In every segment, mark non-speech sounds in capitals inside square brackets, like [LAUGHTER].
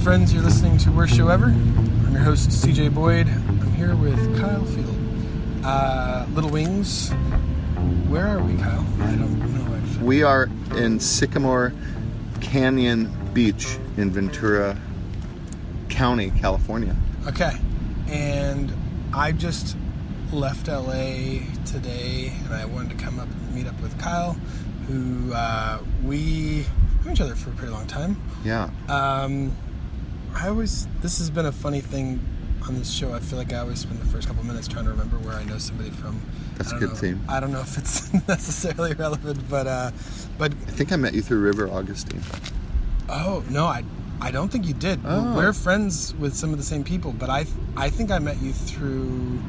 friends, you're listening to Worst Show Ever. I'm your host, CJ Boyd. I'm here with Kyle Field. Uh, Little Wings. Where are we, Kyle? I don't know actually. We are in Sycamore Canyon Beach in Ventura County, California. Okay. And I just left LA today and I wanted to come up and meet up with Kyle, who uh, we knew each other for a pretty long time. Yeah. Um, I always, this has been a funny thing on this show. I feel like I always spend the first couple minutes trying to remember where I know somebody from. That's a good know- theme. I don't know if it's [LAUGHS] necessarily relevant, but uh, but I think I met you through River Augustine. oh no, I I don't think you did. Oh. We're friends with some of the same people, but I I think I met you through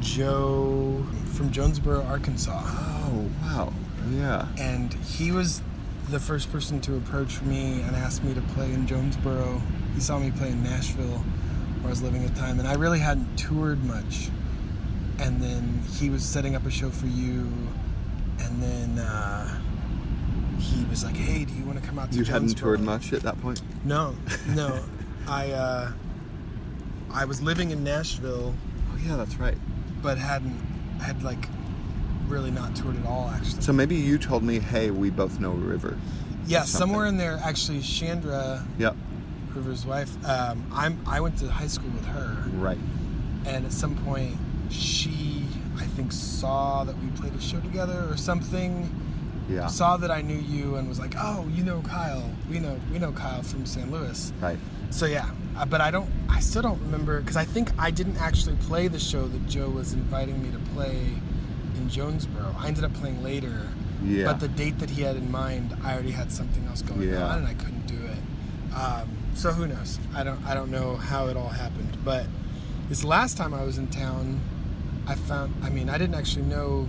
Joe from Jonesboro, Arkansas, Oh, wow. Yeah. and he was the first person to approach me and ask me to play in Jonesboro. He saw me play in Nashville, where I was living at the time, and I really hadn't toured much. And then he was setting up a show for you, and then uh, he was like, "Hey, do you want to come out to You hadn't toured much at that point? No, [LAUGHS] no. I uh, I was living in Nashville, Oh, yeah, that's right. but hadn't had like really not toured at all. Actually, So maybe you told me, hey, we both know River. yeah, somewhere in there, actually, Chandra. Yep. River's wife. Um, I'm I went to high school with her, Right. and at some point she, I think, saw that we played a show together or something. Yeah. Saw that I knew you and was like, "Oh, you know Kyle. We know we know Kyle from San Luis." Right. So yeah, uh, but I don't. I still don't remember because I think I didn't actually play the show that Joe was inviting me to play in Jonesboro. I ended up playing later. Yeah. But the date that he had in mind, I already had something else going Yeah. on, and I couldn't do it. Um, so who knows? I don't. I don't know how it all happened. But this last time I was in town, I found. I mean, I didn't actually know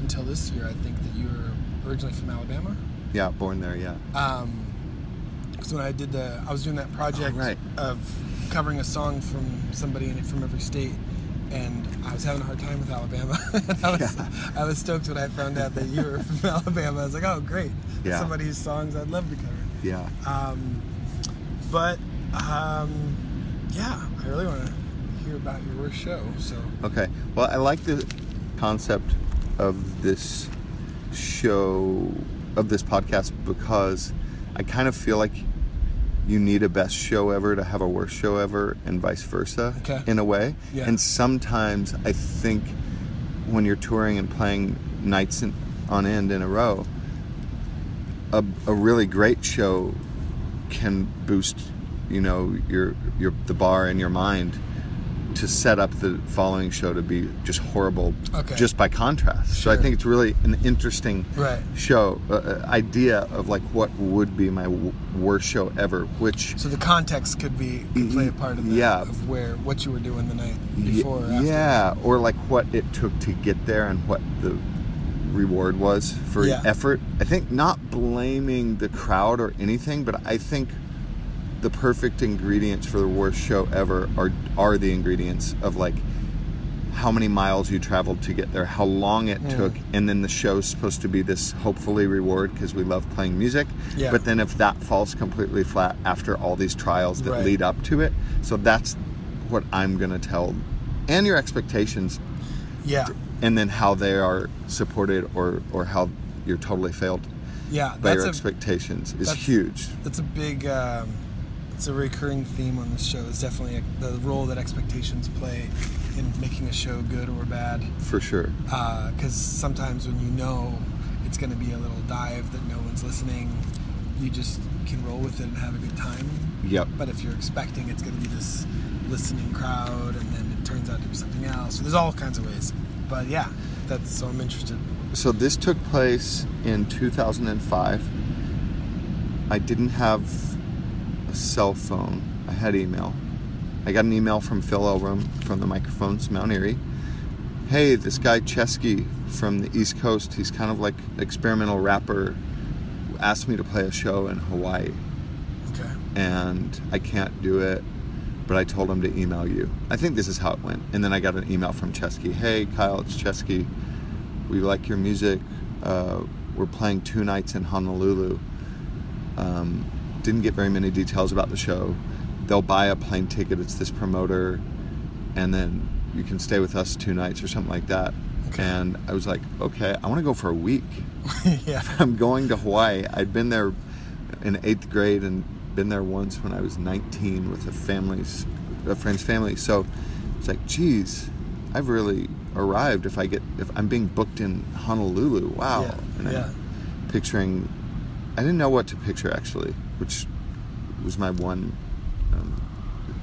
until this year. I think that you were originally from Alabama. Yeah, born there, yeah. Um, because when I did the, I was doing that project Oh, right. of covering a song from somebody in it from every state, and I was having a hard time with Alabama. [LAUGHS] I was, Yeah. I was stoked when I found out that you were from [LAUGHS] Alabama. I was like, oh, great! Yeah. Somebody whose songs I'd love to cover. Yeah. Um, but um, yeah, I really want to hear about your worst show. So Okay. Well, I like the concept of this show, of this podcast, because I kind of feel like you need a best show ever to have a worst show ever, and vice versa, Okay. in a way. Yeah. And sometimes I think when you're touring and playing nights in, on end in a row, a, a really great show can boost, you know, your your the bar in your mind to set up the following show to be just horrible, Okay. just by contrast. So I think it's really an interesting Right. show uh, idea of like what would be my w- worst show ever, which so the context could be could play a part of that, Yeah. of where what you were doing the night before or after. yeah, or like what it took to get there and what the reward was for Yeah. effort. I think not blaming the crowd or anything, but I think the perfect ingredients for the worst show ever are are the ingredients of like how many miles you traveled to get there, how long it Mm. took, and then the show's supposed to be this hopefully reward because we love playing music. Yeah. But then if that falls completely flat after all these trials that Right. lead up to it, so that's what I'm gonna tell, and your expectations, Yeah. And then how they are supported or or how you're totally failed Yeah. by your a expectations is that's- huge. that's a big um, it's a recurring theme on this show. Is definitely the role that expectations play in making a show good or bad. For sure. Because sometimes when you know it's going to be a little dive that no one's listening, you just can roll with it and have a good time. Yep. But if you're expecting it's going to be this listening crowd and then it turns out to be something else, so there's all kinds of ways. But yeah, that's so I'm interested. So this took place in 2005. I didn't have a cell phone. I had email. I got an email from Phil Elverum from the Microphones Mount Eerie. Hey, this guy Ceschi from the East Coast, he's kind of like experimental rapper, asked me to play a show in Hawaii. Okay. and I can't do it, but I told him to email you. I think this is how it went. And then I got an email from Ceschi. Hey, Kyle, it's Ceschi. We like your music. Uh, we're playing two nights in Honolulu. Um, didn't get very many details about the show. They'll buy a plane ticket. It's this promoter, and then you can stay with us two nights or something like that. Okay. And I was like, okay, I want to go for a week. [LAUGHS] yeah. [LAUGHS] I'm going to Hawaii. I'd been there in eighth grade and been there once when I was 19 with a family's a friend's family. So it's like, geez, I've really arrived. If I get if I'm being booked in Honolulu, wow. Yeah, And yeah. I'm picturing. I didn't know what to picture actually, which was my one um,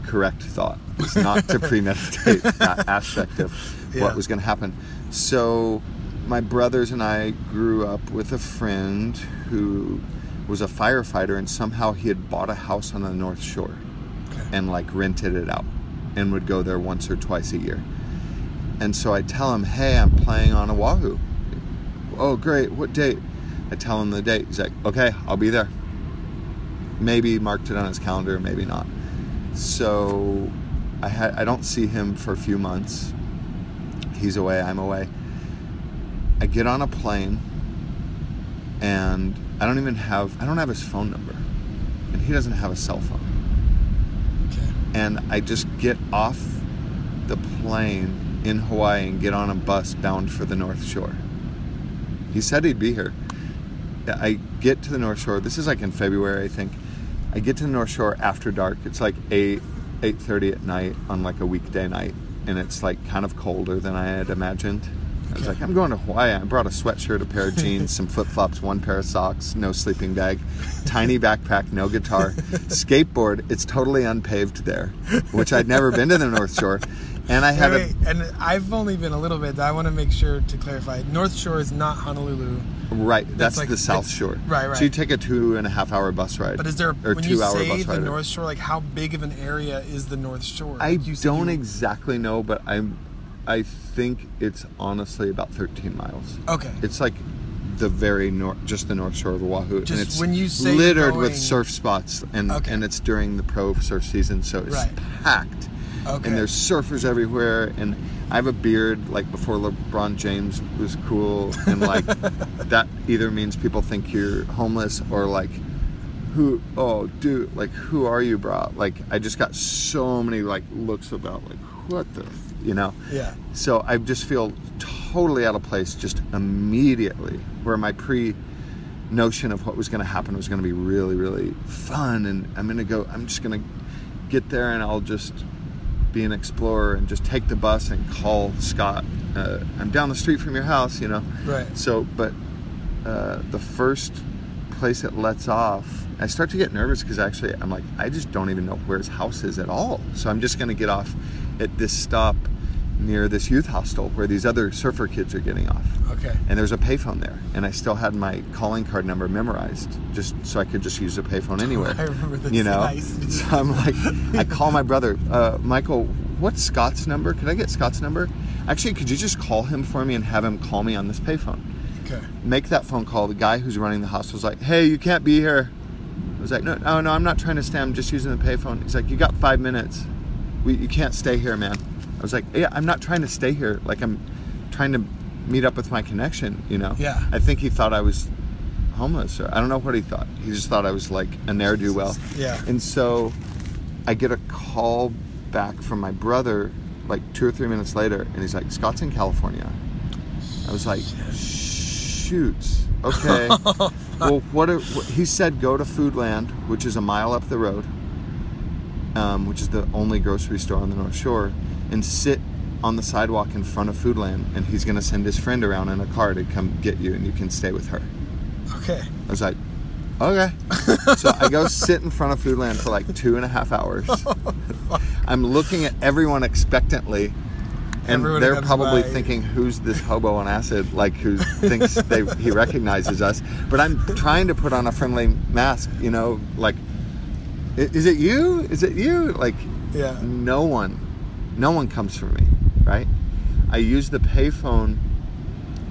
correct thought was not to [LAUGHS] premeditate that aspect of Yeah. what was going to happen. So my brothers and I grew up with a friend who was a firefighter and somehow he had bought a house on the North Shore Okay. and like rented it out and would go there once or twice a year. And so I tell him, "Hey, I'm playing on Oahu." Oh, great. What date? I tell him the date. He's like, "Okay, I'll be there." Maybe marked it on his calendar, maybe not. So I had I don't see him for a few months. He's away, I'm away. I get on a plane and I don't even have I don't have his phone number. And he doesn't have a cell phone Okay. and I just get off the plane in Hawaii and get on a bus bound for the North Shore. He said he'd be here. I get to the North Shore. This is like in February, I think. I get to the North Shore after dark. It's like eight, eight thirty at night on like a weekday night, and it's like kind of colder than I had imagined. I was like, I'm going to Hawaii. I brought a sweatshirt, a pair of jeans, [LAUGHS] some flip flops, one pair of socks, no sleeping bag, tiny backpack, no guitar, skateboard. It's totally unpaved there, which I'd never been to the North Shore, and I had Wait, and I've only been a little bit. I want to make sure to clarify. North Shore is not Honolulu, right. That's, like- the South Shore. right, right. So you take a two and a half hour bus ride. but is there or when two you hour say bus the ride? North Shore, like how big of an area is the North Shore? I Like, don't exactly know, but I'm. I think it's honestly about 13 miles. Okay. It's like the very north, just the north shore of Oahu, and it's when you say littered going- with surf spots, and Okay. and it's during the pro surf season, so it's Right. packed. Okay. And there's surfers everywhere, and I have a beard like before LeBron James was cool, and like [LAUGHS] that either means people think you're homeless or like who oh dude like who are you bro like i just got so many like looks about like what the f-" you know Yeah. so i just feel totally out of place just immediately where my pre notion of what was going to happen was going to be really really fun and i'm going to go i'm just going to get there and i'll just be an explorer and just take the bus and call scott uh, i'm down the street from your house you know Right. so but uh, the first place it lets off i start to get nervous because actually i'm like i just don't even know where his house is at all so i'm just going to get off at this stop near this youth hostel where these other surfer kids are getting off. Okay. and there's a payphone there. And i still had my calling card number memorized just so i could just use a payphone anywhere [LAUGHS] I remember this. you know? Nice. [LAUGHS] so i'm like i call my brother uh, michael what's scott's number? Can i get scott's number? Actually could you just call him for me and have him call me on this payphone? Okay. make that phone call. The guy who's running the hostel's like hey you can't be here. I was like no no no i'm not trying to stay. I'm just using the payphone. He's like you got five minutes we, you can't stay here man. I was like yeah i'm not trying to stay here. Like i'm trying to meet up with my connection you know? Yeah. i think he thought i was homeless or i don't know what he thought. He just thought i was like a ne'er-do-well. Yeah. and so i get a call back from my brother like two or three minutes later and he's like scott's in california. I was like shoot okay. [LAUGHS] Oh, well what, are, what he said go to foodland which is a mile up the road um, which is the only grocery store on the north shore and sit on the sidewalk in front of foodland and he's going to send his friend around in a car to come get you and you can stay with her Okay. I was like, okay. so I go [LAUGHS] sit in front of Foodland for like two and a half hours. [LAUGHS] I'm looking at everyone expectantly, and Everyone they're probably by. thinking, "Who's this [LAUGHS] hobo on acid? Like who thinks they he recognizes us?" But I'm trying to put on a friendly mask, you know, like, "I- "Is it you? Is it you?" Like, Yeah. no one, no one comes for me, right? I use the payphone.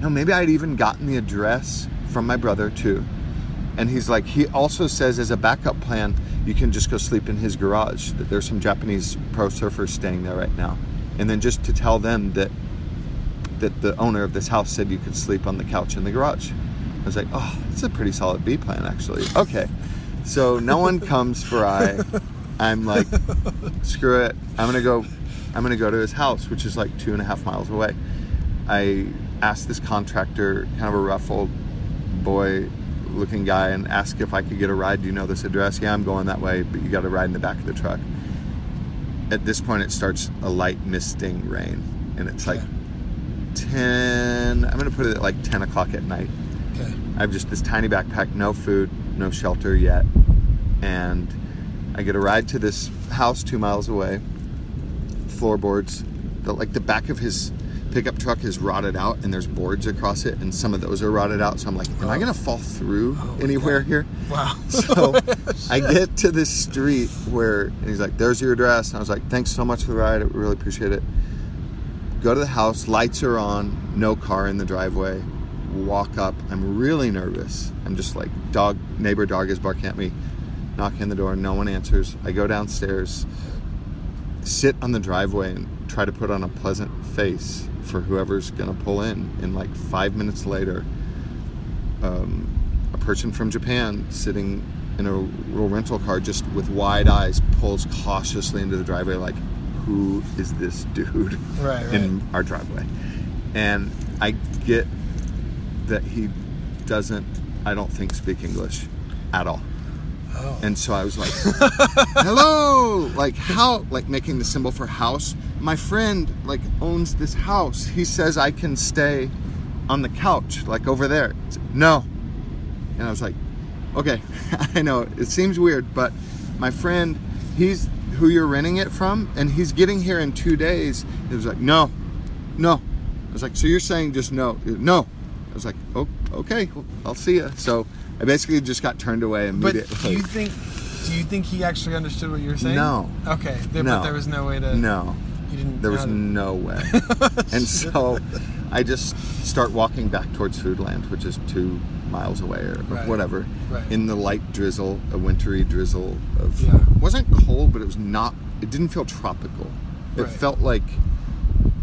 No, maybe I'd even gotten the address from my brother too. And he's like, he also says as a backup plan, you can just go sleep in his garage. That there's some Japanese pro surfers staying there right now, and then just to tell them that that the owner of this house said you could sleep on the couch in the garage. I was like, oh, that's a pretty solid B plan actually. Okay, So no one comes for I. I'm like, screw it. I'm gonna go. I'm gonna go to his house, which is like two and a half miles away. I asked this contractor, kind of a rough old boy looking guy, and asked if I could get a ride. Do you know this address? Yeah, I'm going that way, but you got to ride in the back of the truck. At this point, it starts a light misting rain, and it's like Okay. 10. I'm gonna put it at like 10 o'clock at night. Okay. I have just this tiny backpack, no food, no shelter yet. And I get a ride to this house two miles away. Floorboards. The, like the back of his pickup truck is rotted out and there's boards across it and some of those are rotted out. So I'm like, am I oh. gonna fall through Oh anywhere here? Wow. [LAUGHS] So I [LAUGHS] get to this street where and he's like, "There's your address." And I was like, "Thanks so much for the ride. I really appreciate it." Go to the house. Lights are on. No car in the driveway. Walk up. I'm really nervous. I'm just like, dog, neighbor dog is barking at me. Knock on the door. No one answers. I go downstairs. Sit on the driveway and try to put on a pleasant face for whoever's gonna pull in. And like five minutes later, um, a person from Japan sitting in a little rental car just with wide eyes pulls cautiously into the driveway like who is this dude Right, right. in our driveway and i get that he doesn't i don't think speak english at all Oh. and so I was like, [LAUGHS] hello, like how, like making the symbol for house. My friend like owns this house. He says I can stay on the couch, like over there. No. And I was like, okay, [LAUGHS] I know it seems weird, but my friend, he's who you're renting it from, and he's getting here in two days. He was like, no, no. I was like, so you're saying just no? No. I was like, oh, okay, well, I'll see you. So I basically just got turned away But do you think do you think he actually understood what you were saying? No. Okay. There, No. But there was no way to. No, You didn't. there was that- no way. [LAUGHS] and so I just start walking back towards Foodland, which is two miles away or, or Right. whatever, Right. in the light drizzle, a wintry drizzle of. Yeah. It wasn't cold, but it was not. It didn't feel tropical. It Right. felt like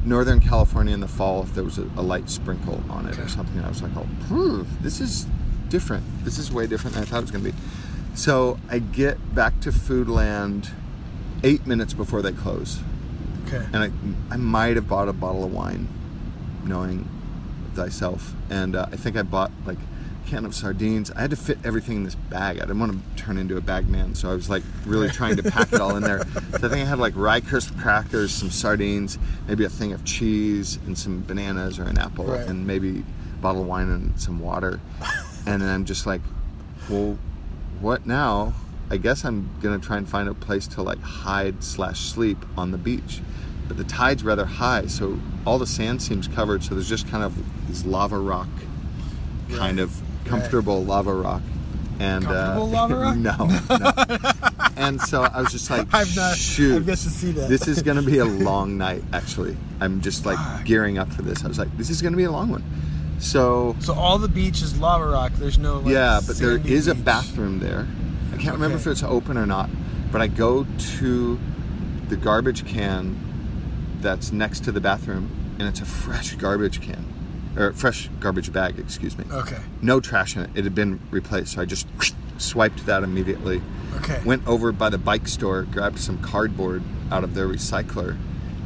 Northern California in the fall if there was a, a light sprinkle on it or something. I was like, oh, this is different. This is way different than I thought it was going to be. So I get back to Foodland eight minutes before they close Okay. and I, I might have bought a bottle of wine, knowing thyself. And uh, I think I bought like can of sardines. I had to fit everything in this bag. I didn't want to turn into a bag man, so I was like really trying to pack it all in there. [LAUGHS] So I think I had like rye crisp crackers, some sardines, maybe a thing of cheese, and some bananas or an apple, Right. and maybe a bottle of wine and some water. [LAUGHS] and then I'm just like, well, what now? I guess I'm gonna try and find a place to like hide slash sleep on the beach. But the tide's rather high, so all the sand seems covered. So there's just kind of this lava rock, kind of comfortable lava rock. And Comfortable uh, lava rock? no, [LAUGHS] no. and so I was just like, I've not. shoot, I've to see that. this is gonna be a [LAUGHS] long night. Actually, I'm just like gearing up for this. I was like, this is gonna be a long one. So So all the beach is lava rock. There's no. Like, yeah, but there is a bathroom there. I can't remember if it's open or not, but I go to the garbage can that's next to the bathroom, and it's a fresh garbage can, or fresh garbage bag, excuse me. Okay. No trash in it. It had been replaced, so I just [LAUGHS] swiped that immediately. Okay. Went over by the bike store, grabbed some cardboard out of their recycler,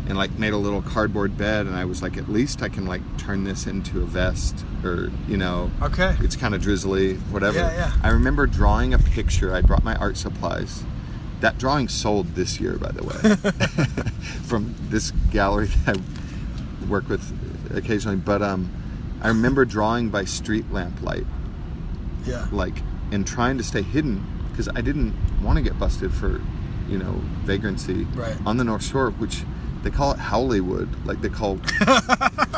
and like made a little cardboard bed. And I was like, at least I can like turn this into a vest, or you know, Okay. it's kind of drizzly, whatever. Yeah, yeah. I remember drawing a picture. I brought my art supplies. That drawing sold this year, by the way, [LAUGHS] [LAUGHS] from this gallery that I work with occasionally. But um, I remember drawing by street lamp light, Yeah. like, and trying to stay hidden because I didn't want to get busted for, you know, vagrancy Right. on the North Shore, which they call it Haolewood. Like they call [LAUGHS]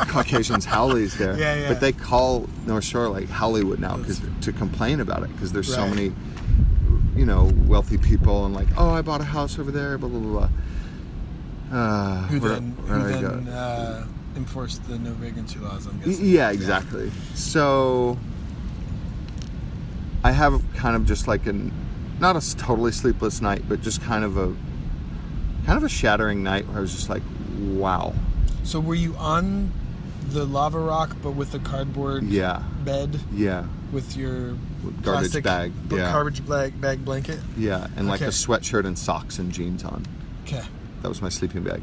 Caucasians Haoles there, Yeah, yeah. but they call North Shore like Hollywood now because to complain about it because there's so many, you know, wealthy people and like, oh, I bought a house over there, blah blah blah. blah. Uh, Who where- then? where Who did I go? then uh, enforced the no vagrancy laws? I'm guessing. Yeah, exactly. So I have kind of just like an not a totally sleepless night, but just kind of a kind of a shattering night where I was just like, wow. So were you on the lava rock, but with the cardboard Yeah, bed yeah, with your With garbage bag, b- yeah. garbage bag, bag blanket. yeah, and like Okay. a sweatshirt and socks and jeans on. Okay. That was my sleeping bag.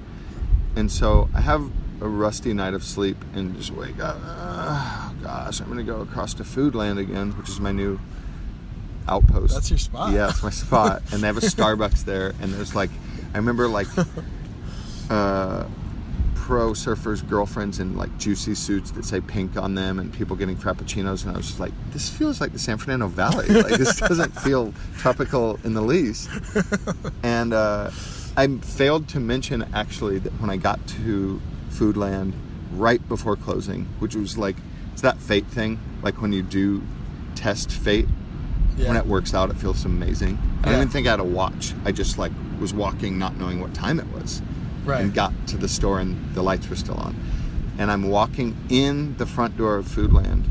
And so I have a rusty night of sleep and just wake up. Oh, gosh, I'm gonna go across to Foodland again, which is my new outpost. That's your spot. Yeah, it's my spot. and they have a [LAUGHS] Starbucks there, and there's like, I remember like, [LAUGHS] uh, pro surfers' girlfriends in like juicy suits that say pink on them, and people getting frappuccinos, and I was just like, this feels like the San Fernando Valley. Like this [LAUGHS] doesn't feel tropical in the least. And uh, I failed to mention actually that when I got to Foodland right before closing, which was like, it's that fate thing, like when you do test fate Yeah. when it works out, it feels amazing. I don't Yeah. even think I had a watch. I just like was walking, not knowing what time it was, Right. and got to the store and the lights were still on. And I'm walking in the front door of Foodland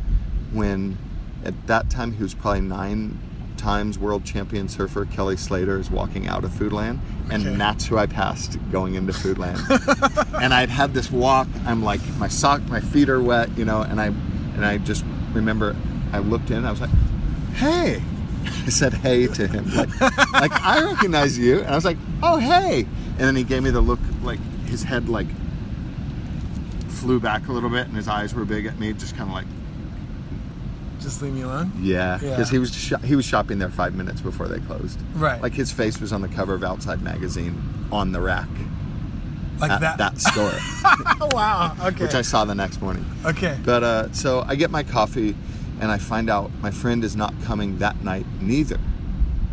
when, at that time, he was probably nine times world champion surfer Kelly Slater is walking out of Foodland, and Okay. that's who I passed going into Foodland. [LAUGHS] and I'd had this walk. I'm like, my sock, my feet are wet, you know, and I, and I just remember, I looked in, I was like, hey. [LAUGHS] I said hey to him, like, like I recognize you, and I was like, oh hey, and then he gave me the look, like his head like flew back a little bit, and his eyes were big at me, just kind of like, Just leave me alone. yeah, Yeah. because he was sh- he was shopping there five minutes before they closed. Right. Like his face was on the cover of Outside magazine on the rack Like at that. that, store, [LAUGHS] wow. Okay. which I saw the next morning. okay. But uh, so I get my coffee, and I find out my friend is not coming that night neither.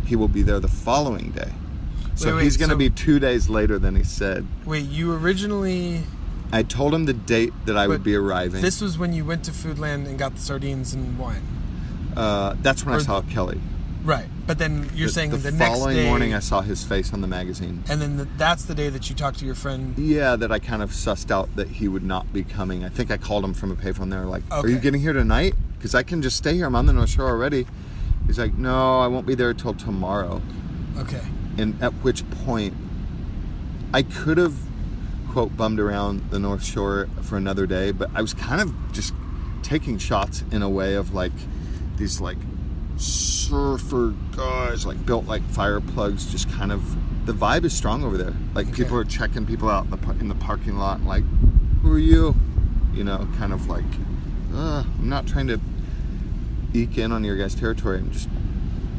He will be there the following day. So Wait, wait, he's going to so- be two days later than he said. Wait, you originally I told him the date that I would be arriving. this was when you went to Foodland and got the sardines and wine. uh, that's when I or- saw Kelly. Right. But then you're the, saying the, the, following day morning I saw his face on the magazine. and then the, that's the day that you talked to your friend. Yeah, that I kind of sussed out that he would not be coming. I think I called him from a payphone there, like, "Are you getting here tonight? Because I can just stay here. I'm on the North Shore already." He's like, "No, I won't be there till tomorrow." Okay. And at which point, I could have quote bummed around the North Shore for another day, but I was kind of just taking shots in a way of like these like surfer guys like built like fire plugs just kind of the vibe is strong over there. Like Okay. people are checking people out in the, in the parking lot like who are you? You know kind of like uh, i'm not trying to eke in on your guys territory i'm just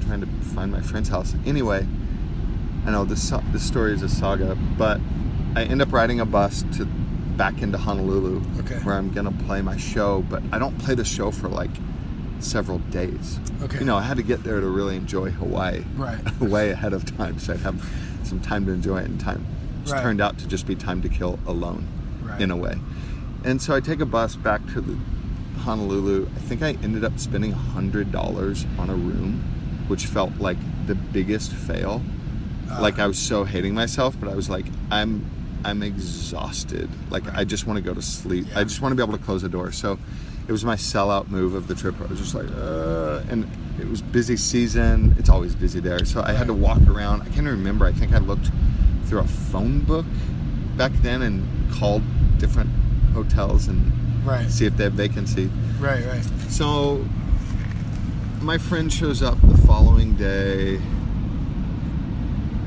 trying to find my friend's house. Anyway i know this this story is a saga but i end up riding a bus to back into honolulu Okay. where i'm gonna play my show but i don't play the show for like several days Okay. you know i had to get there to really enjoy hawaii Right. [LAUGHS] way ahead of time so i'd have some time to enjoy it and time it's Right. turned out to just be time to kill alone Right. in a way and so i take a bus back to the honolulu i think i ended up spending $100 on a room which felt like the biggest fail Uh, like i was so hating myself but i was like i'm i'm exhausted. Like i just want to go to sleep. I just want to be able to close the door. So it was my sellout move of the trip i was just like uh, and it was busy season. It's always busy there. So i had to walk around. I can't remember. I think i looked through a phone book back then and called different hotels and Right. see if they have vacancy. Right. Right. so my friend shows up the following day.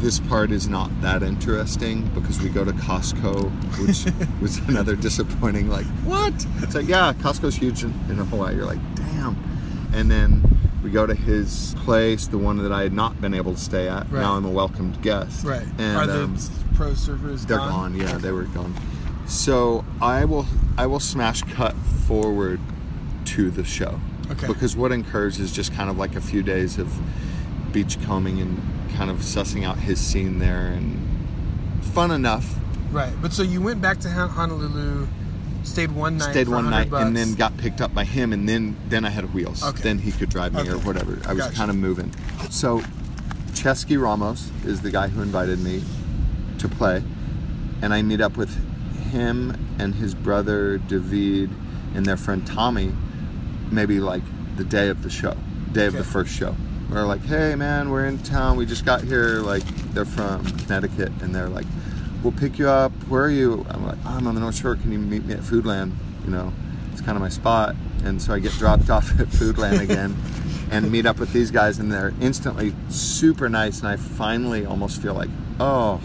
This part is not that interesting because we go to Costco, which [LAUGHS] was another disappointing. Like, what? It's like, yeah, Costco's huge in, in Hawaii. You're like, damn. And then we go to his place, the one that I had not been able to stay at. Right. Now I'm a welcomed guest. Right. And, Are the um, pro surfers they're gone? gone. Yeah, they were gone. So I will I will smash cut forward to the show. Okay. Because what occurs is just kind of like a few days of beachcombing and kind of sussing out his scene there and fun enough. Right. But so you went back to Honolulu, stayed one night. Stayed one 100 night and then got picked up by him and then then I had wheels. Okay. Then he could drive me or whatever. I was Gotcha. kind of moving. So Ceschi Ramos is the guy who invited me to play, and I meet up with him and his brother David and their friend Tommy, maybe like the day of the show, day of the first show. We're like, hey man, we're in town. We just got here. Like they're from Connecticut, and they're like, we'll pick you up. Where are you? I'm like, I'm on the North Shore. Can you meet me at Foodland? you know, it's kind of my spot. And so I get dropped [LAUGHS] off at Foodland again [LAUGHS] and meet up with these guys, and they're instantly super nice. And I finally almost feel like, oh,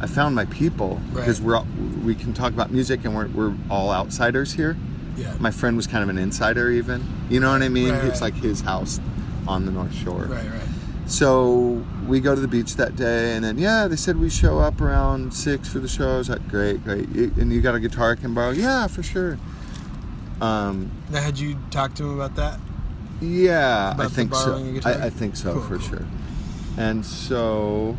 I found my people because Right. we're all, we can talk about music and we're, we're all outsiders here. Yeah. My friend was kind of an insider, even. You know what I mean? Right, It's right. like his house on the North Shore. right, right. So we go to the beach that day, and then yeah, they said we show up around six for the show. I was like, great, great. You- And you got a guitar I can borrow? Yeah, for sure. Um, Now, had you talked to him about that? yeah, About I think so. borrowing a guitar? I, I think so for cool. sure. And so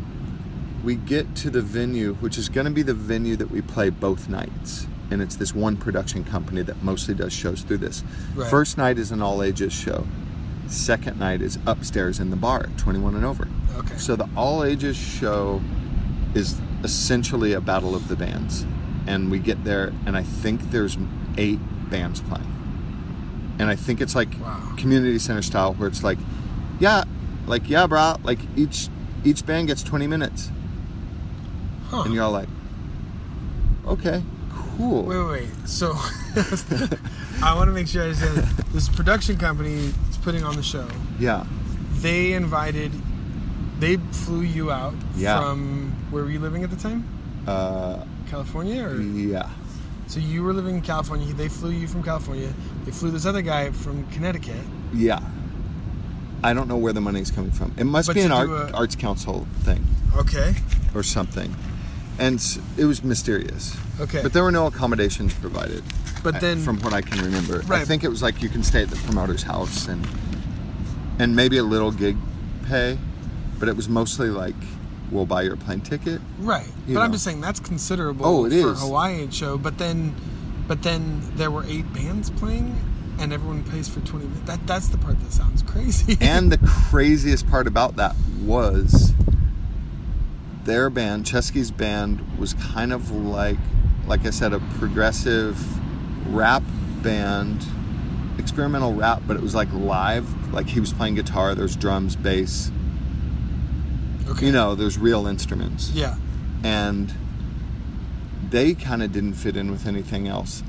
we get to the venue, which is going to be the venue that we play both nights. And it's this one production company that mostly does shows through this. Right. First night is an all ages show. Second night is upstairs in the bar, 21 and over. Okay. So the all ages show is essentially a battle of the bands. And we get there, and I think there's eight bands playing. And I think it's like Wow. community center style, where it's like, yeah, like yeah, brah, like each each band gets 20 minutes, Huh. and you're all like, okay, cool. Wait, wait, wait. So, [LAUGHS] I want to make sure I understand. This production company putting on the show. Yeah, They invited, they flew you out Yeah. from where were you living at the time? uh, California, or yeah, so you were living in California. They flew you from California. They flew this other guy from Connecticut. yeah. I don't know where the money's coming from. It must But be an art, a- arts council thing Okay. or something, and it was mysterious. Okay. But there were no accommodations provided. But I- then- from what I can remember, I think it was like you can stay at the promoter's house and and maybe a little gig pay, but it was mostly like we'll buy your plane ticket. Right. But I'm just saying that's considerable Oh, it for is. a Hawaiian show. But then, but then there were eight bands playing, and everyone pays for 20 minutes. That that's the part that sounds crazy. [LAUGHS] And the craziest part about that was their band, Ceschi's band, was kind of like, like I said, a progressive rap band, experimental rap, but it was like live. Like he was playing guitar, there's drums, bass, okay. you know, there's real instruments. Yeah. And they kind of didn't fit in with anything else.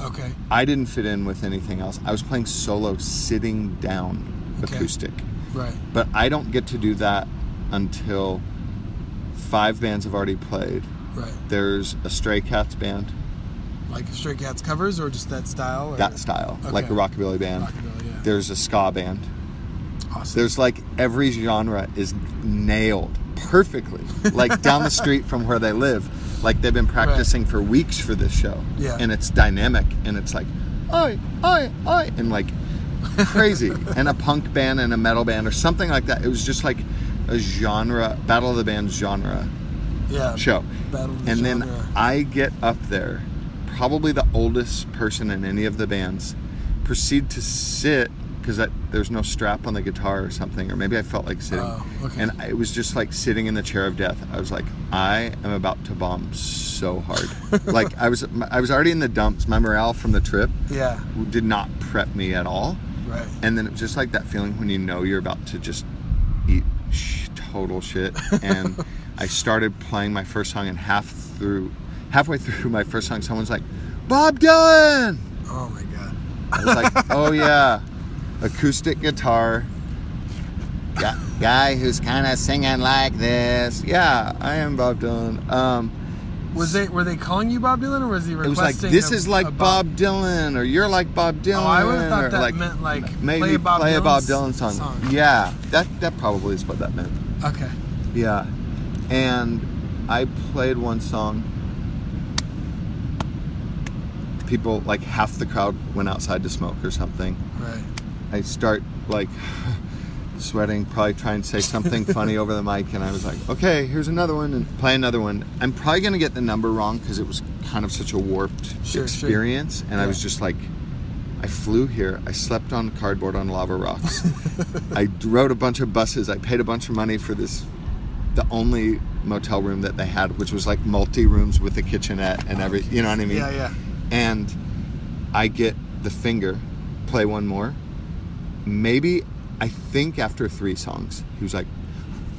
Okay. I didn't fit in with anything else. I was playing solo sitting down Okay. acoustic. Right. But I don't get to do that until five bands have already played. Right. There's a Stray Cats band, Like Stray Cats covers, or just that style. Or that style, like a rockabilly band. Rockabilly, yeah. There's a ska band. awesome. There's like every genre is nailed perfectly, like down the [LAUGHS] street from where they live. Like they've been practicing for weeks for this show. Yeah. And it's dynamic and it's like, oi, oi, oi, and like crazy. [LAUGHS] and a punk band and a metal band or something like that. It was just like a genre, Battle of the Bands genre yeah. show. Battle of the and then. I get up there, probably the oldest person in any of the bands, proceed to sit because there's no strap on the guitar or something, or maybe I felt like sitting. Oh, okay. And I- it was just like sitting in the chair of death. I was like, I am about to bomb so hard. [LAUGHS] like I was, I was already in the dumps. My morale from the trip Yeah. did not prep me at all. Right. And then it was just like that feeling when you know you're about to just eat sh- total shit. [LAUGHS] And I started playing my first song, and half through, halfway through my first song, someone's like, "Bob Dylan." Oh my god. I was like, [LAUGHS] "Oh yeah, acoustic guitar." Guy, guy who's kind of singing like this. Yeah, I am Bob Dylan. Um, Was they were they calling you Bob Dylan, or was he requesting? it was like this a- is like a Bob Dylan, or you're like Bob Dylan. Oh, I would have thought that like, meant like maybe play a Bob play a Bob Dylan song. Yeah, that that probably is what that meant. Okay. Yeah, and I played one song. People like half the crowd went outside to smoke or something. Right. I start like [LAUGHS] sweating, probably trying to say something [LAUGHS] funny over the mic, and I was like, okay, here's another one, and play another one. I'm probably gonna get the number wrong because it was kind of such a warped Sure, sure. experience, and I was just like, I flew here, I slept on cardboard on lava rocks, [LAUGHS] I rode a bunch of buses, I paid a bunch of money for this, the only motel room that they had, which was like multi rooms with a kitchenette and every, you know what I mean? Yeah, yeah. And I get the finger, play one more. Maybe I think after three songs, he was like,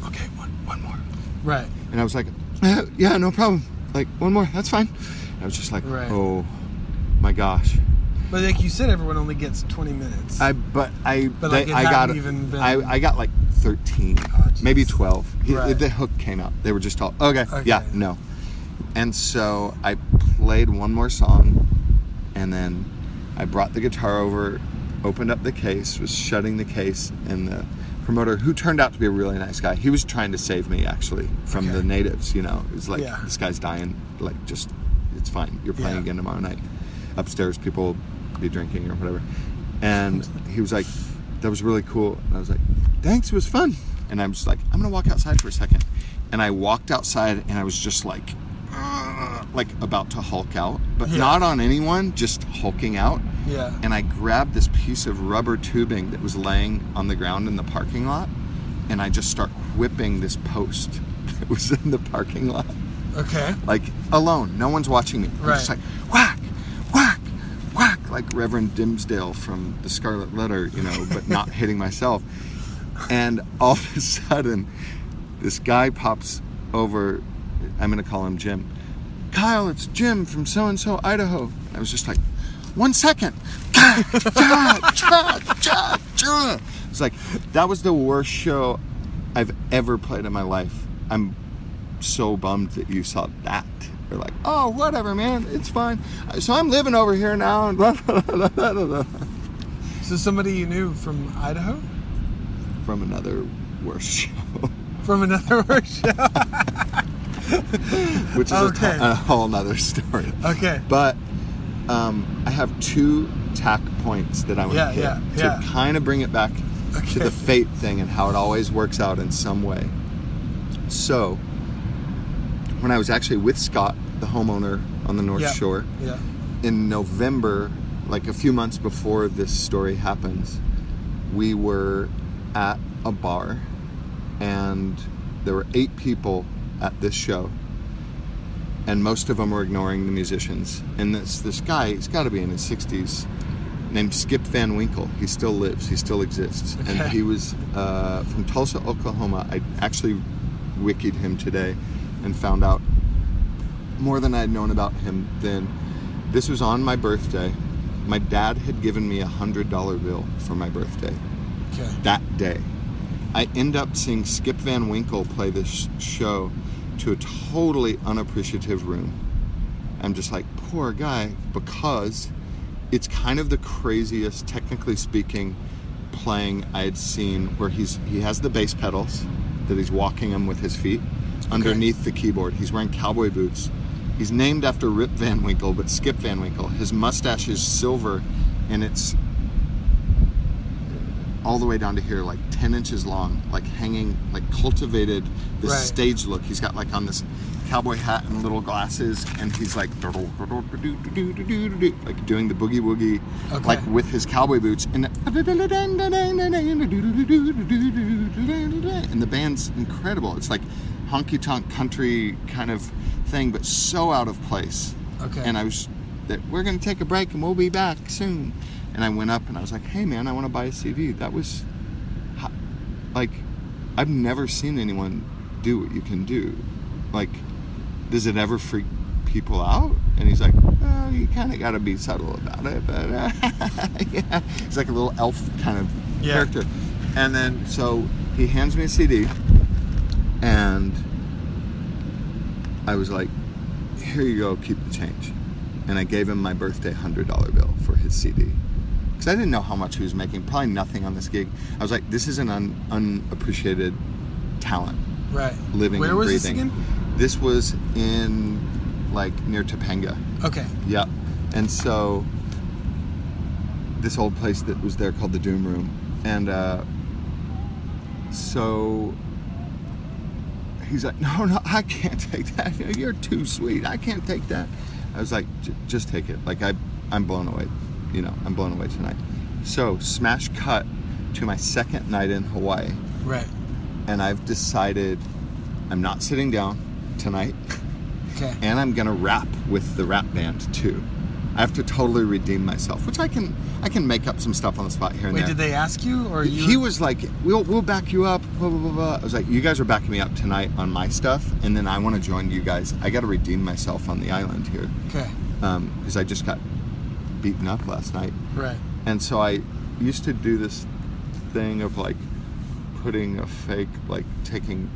"Okay, one, one more," Right. and I was like, [LAUGHS] "Yeah, no problem. Like one more, that's fine." I was just like, Right. "Oh, my gosh. But like you said, everyone only gets 20 minutes. I but I But, they- like, it I got even been- I, I got like thirteen, Oh, jeez. maybe twelve. He- Right. The hook came out. They were just all okay, Okay. yeah, no. And so I played one more song, and then I brought the guitar over, opened up the case, was shutting the case, and the promoter, who turned out to be a really nice guy, he was trying to save me actually from Okay. the natives. You know, it was like Yeah. this guy's dying. Like just, it's fine. You're playing Yeah. again tomorrow night. Upstairs, people will be drinking or whatever. And he was like, that was really cool. And I was like, thanks, it was fun. And I'm just like, I'm gonna walk outside for a second. And I walked outside and I was just like, like about to hulk out, but Yeah. not on anyone, just hulking out. yeah. And I grabbed this piece of rubber tubing that was laying on the ground in the parking lot, and I just start whipping this post [LAUGHS] that was in the parking lot Okay. like alone. No one's watching me. I'm just Right. like whack, whack, whack, like Reverend Dimmesdale from the Scarlet Letter, you know, but [LAUGHS] not hitting myself. And all of a sudden, this guy pops over. I'm gonna call him Jim. Kyle, it's Jim from so and so Idaho. I was just like, one second. It's like that was the worst show I've ever played in my life. I'm so bummed that you saw that. They're like, oh, whatever, man, it's fine. So I'm living over here now, and blah, [LAUGHS] blah, blah, blah, blah. So somebody you knew from Idaho? from another worse show, From another [LAUGHS] workshop? [LAUGHS] which is Okay. a, whole nother story. Okay. But um, I have two tack points that I want Yeah, to hit yeah, to yeah. kind of bring it back to the fate thing and how it always works out in some way. So, when I was actually with Scott, the homeowner on the North Yeah. Shore, Yeah. in November, like a few months before this story happens, we were at a bar and there were eight people at this show. And most of them were ignoring the musicians. And this this guy, he's got to be in his 60s, named Skip Van Winkle. He still lives. He still exists. And he was uh, from Tulsa, Oklahoma. I actually wikied him today and found out more than I'd known about him then. This was on my birthday. My dad had given me a hundred dollar bill for my birthday Okay. that day. I end up seeing Skip Van Winkle play this show to a totally unappreciative room. I'm just like, poor guy, because it's kind of the craziest, technically speaking, playing I had seen where he's he has the bass pedals that he's walking them with his feet underneath the keyboard. He's wearing cowboy boots. He's named after Rip Van Winkle, but Skip Van Winkle. His mustache is silver and it's all the way down to here, like 10 inches long, like hanging, like cultivated this Right. stage look. He's got like on this cowboy hat and little glasses, and he's like, like doing the boogie woogie, Okay. like with his cowboy boots. And, and the band's incredible. It's like honky tonk country kind of thing, but so out of place. Okay. And I was that we're gonna take a break and we'll be back soon. And I went up and I was like, "Hey man, I want to buy a CD." That was like I've never seen anyone do what you can do. Like, does it ever freak people out? And he's like, "Well, you kind of got to be subtle about it." But uh, [LAUGHS] yeah, he's like a little elf kind of Yeah. character. And then so he hands me a CD, and I was like, "Here you go, keep the change." And I gave him my birthday hundred dollar bill for his CD because I didn't know how much he was making. Probably nothing on this gig. I was like, "This is an un- unappreciated talent, Right. living Where and was breathing." this again? This was in like near Topanga. Okay. Yep. And so this old place that was there called the Doom Room, and uh, so he's like, [LAUGHS] "No, no, I can't take that. You're too sweet. I can't take that." I was like, "J- "Just take it. Like I, I'm blown away. You know, I'm blown away tonight." So smash cut to my second night in Hawaii, Right. and I've decided I'm not sitting down tonight Okay. [LAUGHS] and I'm gonna rap with the rap band too. I have to totally redeem myself, which I can. I can make up some stuff on the spot here and Wait, there. did they ask you or you? He was like, "We'll we'll back you up." Blah blah blah. blah. I was like, "You guys are backing me up tonight on my stuff, and then I want to join you guys. I got to redeem myself on the island here Okay. Um, because I just got beaten up last night. Right. And so I used to do this thing of like putting a fake, like taking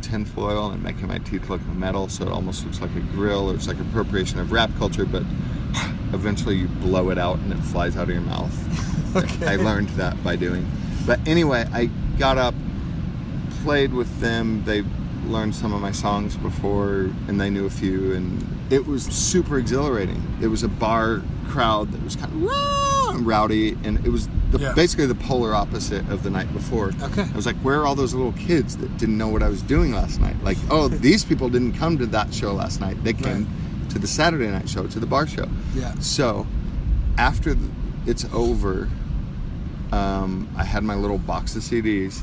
tinfoil and making my teeth look metal so it almost looks like a grill or it's like appropriation of rap culture, but [SIGHS] eventually you blow it out and it flies out of your mouth. [LAUGHS] Okay. I learned that by doing. But anyway, I got up, played with them. They learned some of my songs before and they knew a few and it was super exhilarating. It was a bar crowd that was kind of rowdy and it was the, Yeah. basically the polar opposite of the night before. Okay. I was like, where are all those little kids that didn't know what I was doing last night? Like, oh, [LAUGHS] these people didn't come to that show last night. They came to the Saturday night show, to the bar show. Yeah. So, after it's over, um, I had my little box of CDs,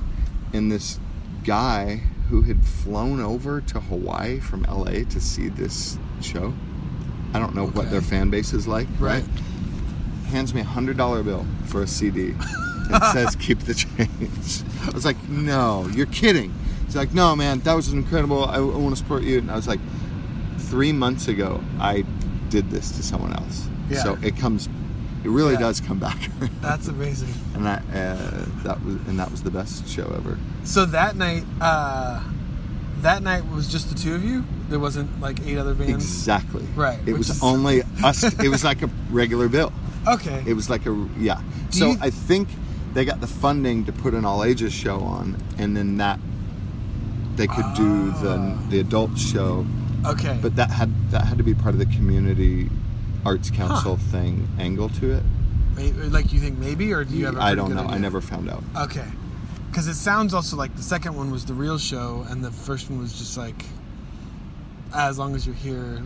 and this guy who had flown over to Hawaii from LA to see this show. I don't know what their fan base is like, Right. right? Hands me a hundred dollar bill for a CD. It [LAUGHS] says keep the change. I was like, no, you're kidding. He's like, no, man, that was incredible. I, I want to support you. And I was like, three months ago, I did this to someone else. Yeah. So it comes, it really Yeah. does come back. [LAUGHS] That's amazing. and that uh, that was and that was the best show ever. So that night, uh, that night was just the two of you. There wasn't like eight other bands. Exactly. Right, It was is- only [LAUGHS] us. It was like a regular bill. Okay. It was like a yeah. Do so you- I think they got the funding to put an all ages show on, and then that they could do the Ah. the adult show. okay. But that had that had to be part of the community arts council thing angle to it. Like you think maybe, or do you have? a I don't know. I never found out. Okay. Because it sounds also like the second one was the real show, and the first one was just like, as long as you're here,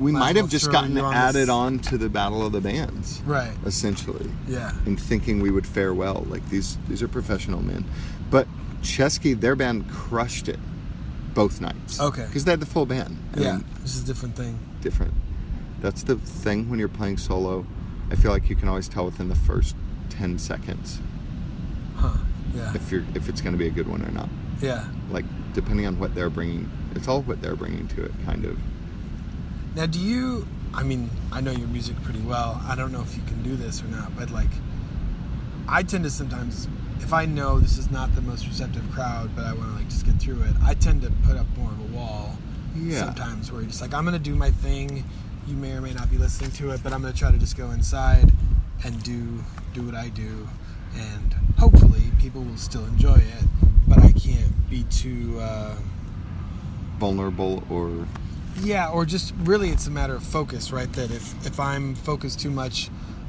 We Might well have just gotten on added this- on to the battle of the bands, right? essentially. Yeah. and thinking we would fare well. Like these, these are professional men. But Ceschi, their band crushed it both nights. Okay. because they had the full band. Yeah. This is a different thing. different. That's the thing when you're playing solo. I feel like you can always tell within the first ten seconds Huh. Yeah. if you're if it's going to be a good one or not. Yeah. Like depending on what they're bringing, it's all what they're bringing to it, kind of. Now, do you? I mean, I know your music pretty well. I don't know if you can do this or not, but like, I tend to sometimes, if I know this is not the most receptive crowd, but I want to like just get through it, I tend to put up more of a wall. Yeah. Sometimes where you're just like, I'm gonna do my thing. You may or may not be listening to it, but I'm gonna try to just go inside and do do what I do, and hopefully people will still enjoy it. But I can't be too. Uh, Vulnerable or yeah, or just really it's a matter of focus, right? That if if I'm focused too much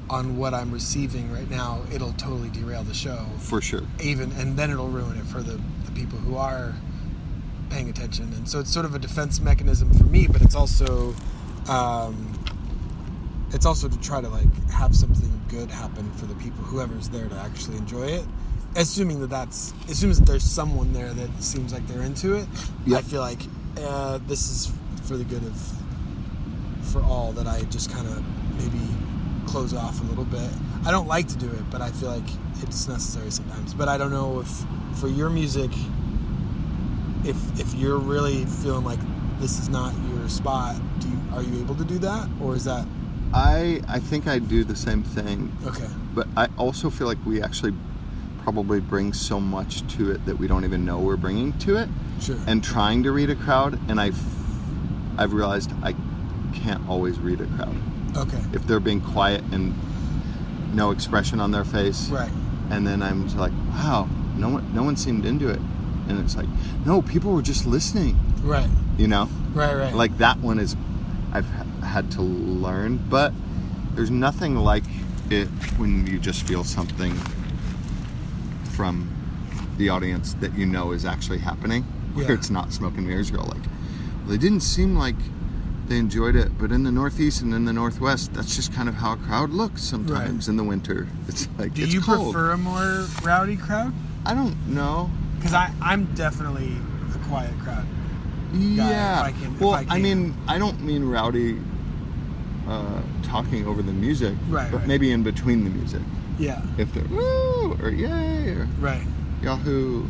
on what I'm receiving right now, it'll totally derail the show. for sure. Even and then it'll ruin it for the, the people who are paying attention. And so it's sort of a defense mechanism for me, but it's also um, it's also to try to like have something good happen for the people whoever's there to actually enjoy it. Assuming that that's assuming that there's someone there that seems like they're into it. I feel like uh, this is for the good of for all that I just kind of maybe close off a little bit. I don't like to do it, but I feel like it's necessary sometimes. But I don't know if for your music, if if you're really feeling like this is not your spot, do you, are you able to do that, or is that I I think I do the same thing. okay? But I also feel like we actually probably bring so much to it that we don't even know we're bringing to it. Sure. And trying to read a crowd, and I've I've realized I can't always read a crowd okay. if they're being quiet and no expression on their face. Right. And then I'm just like, wow, no one no one seemed into it, and it's like, no, people were just listening. Right. You know, Right. Right. like that one is I've had to learn, but there's nothing like it when you just feel something from the audience that you know is actually happening, where Yeah. it's not smoke and mirrors. You're like, well, they didn't seem like they enjoyed it, but in the Northeast and in the Northwest, that's just kind of how a crowd looks sometimes in the winter. [LAUGHS] It's like do you cold. prefer a more rowdy crowd? I don't know. Because I I'm definitely a quiet crowd. Yeah. if I can- if well, I I, mean, I don't mean rowdy uh, talking over the music, Right, but right. maybe in between the music. Yeah. If they're woo or yay or Right. yahoo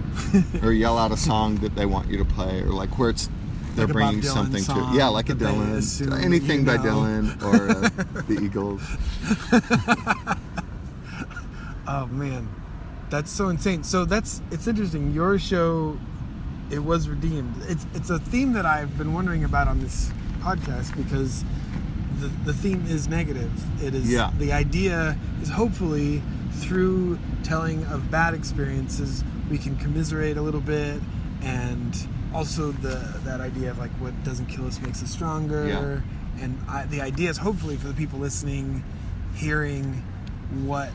[LAUGHS] or yell out a song that they want you to play or like where it's they're Like bringing something to yeah, like a Dylan, anything by know. Dylan or uh, the [LAUGHS] Eagles. Oh man, that's so insane. So that's it's interesting. Your show, it was redeemed. It's it's a theme that I've been wondering about on this podcast because the the theme is negative. It is Yeah. the idea is hopefully through telling of bad experiences we can commiserate a little bit and also the that idea of like what doesn't kill us makes us stronger Yeah. and I, the idea is hopefully for the people listening hearing what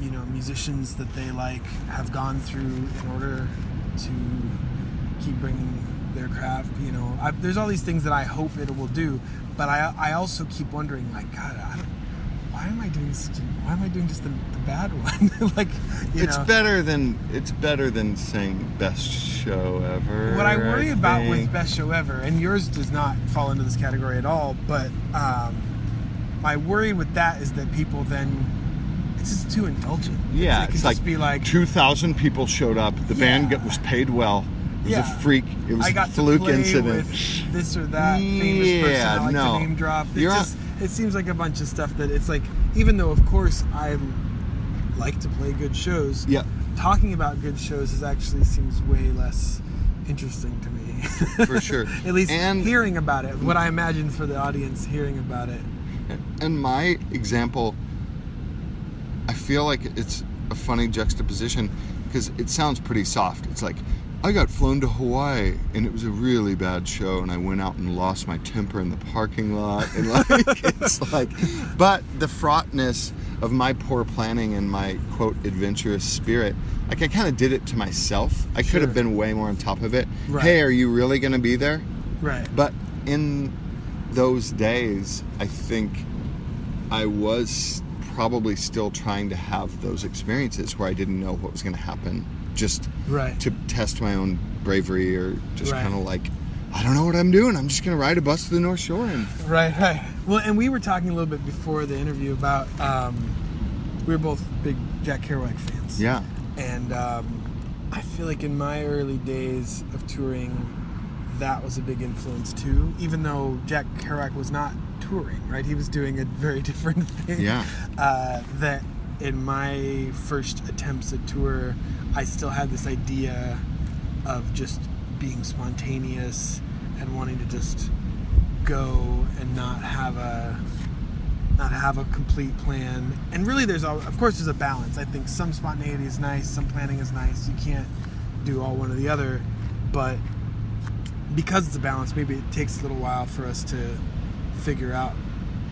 you know musicians that they like have gone through in order to keep bringing their craft you know. I, there's all these things that i hope it will do but i i also keep wondering like god I why am i doing such a, why am i doing just the, the bad [LAUGHS] one? Like you it's know. better than it's better than saying best show ever. what I worry about with best show ever, and yours does not fall into this category at all, but um, my worry with that is that people then it's just too indulgent. Yeah, it it's just like be like two thousand people showed up. The band Yeah. got, was paid well. It was Yeah. a freak. It was I a got fluke to play incident. this or that famous person Yeah, I like no. to name drop. It just it seems like a bunch of stuff that it's like even though of course I like to play good shows. Yeah. Talking about good shows is actually seems way less interesting to me. For sure. [LAUGHS] At least And- hearing about it. What I imagine for the audience hearing about it. And my example, I feel like it's a funny juxtaposition because it sounds pretty soft. It's like, I got flown to Hawaii and it was a really bad show, and I went out and lost my temper in the parking lot. And like, [LAUGHS] it's like, but the fraughtness of my poor planning and my quote adventurous spirit, like I kind of did it to myself. I could have been way more on top of it. Right. Hey, are you really going to be there? Right. But in those days, I think I was probably still trying to have those experiences where I didn't know what was going to happen, just Right. to test my own bravery or just Right. kind of like, I don't know what I'm doing. I'm just going to ride a bus to the North Shore and Right, right. Well, and we were talking a little bit before the interview about um, we were both big Jack Kerouac fans. yeah, And um, I feel like in my early days of touring, that was a big influence too. Even though Jack Kerouac was not touring, right? He was doing a very [LAUGHS] different thing. Yeah. Uh, that in my first attempts at tour, I still had this idea of just being spontaneous and wanting to just go and not have a not have a complete plan. And really, there's al- of course there's a balance. I think some spontaneity is nice, some planning is nice. You can't do all one or the other, but because it's a balance, maybe it takes a little while for us to figure out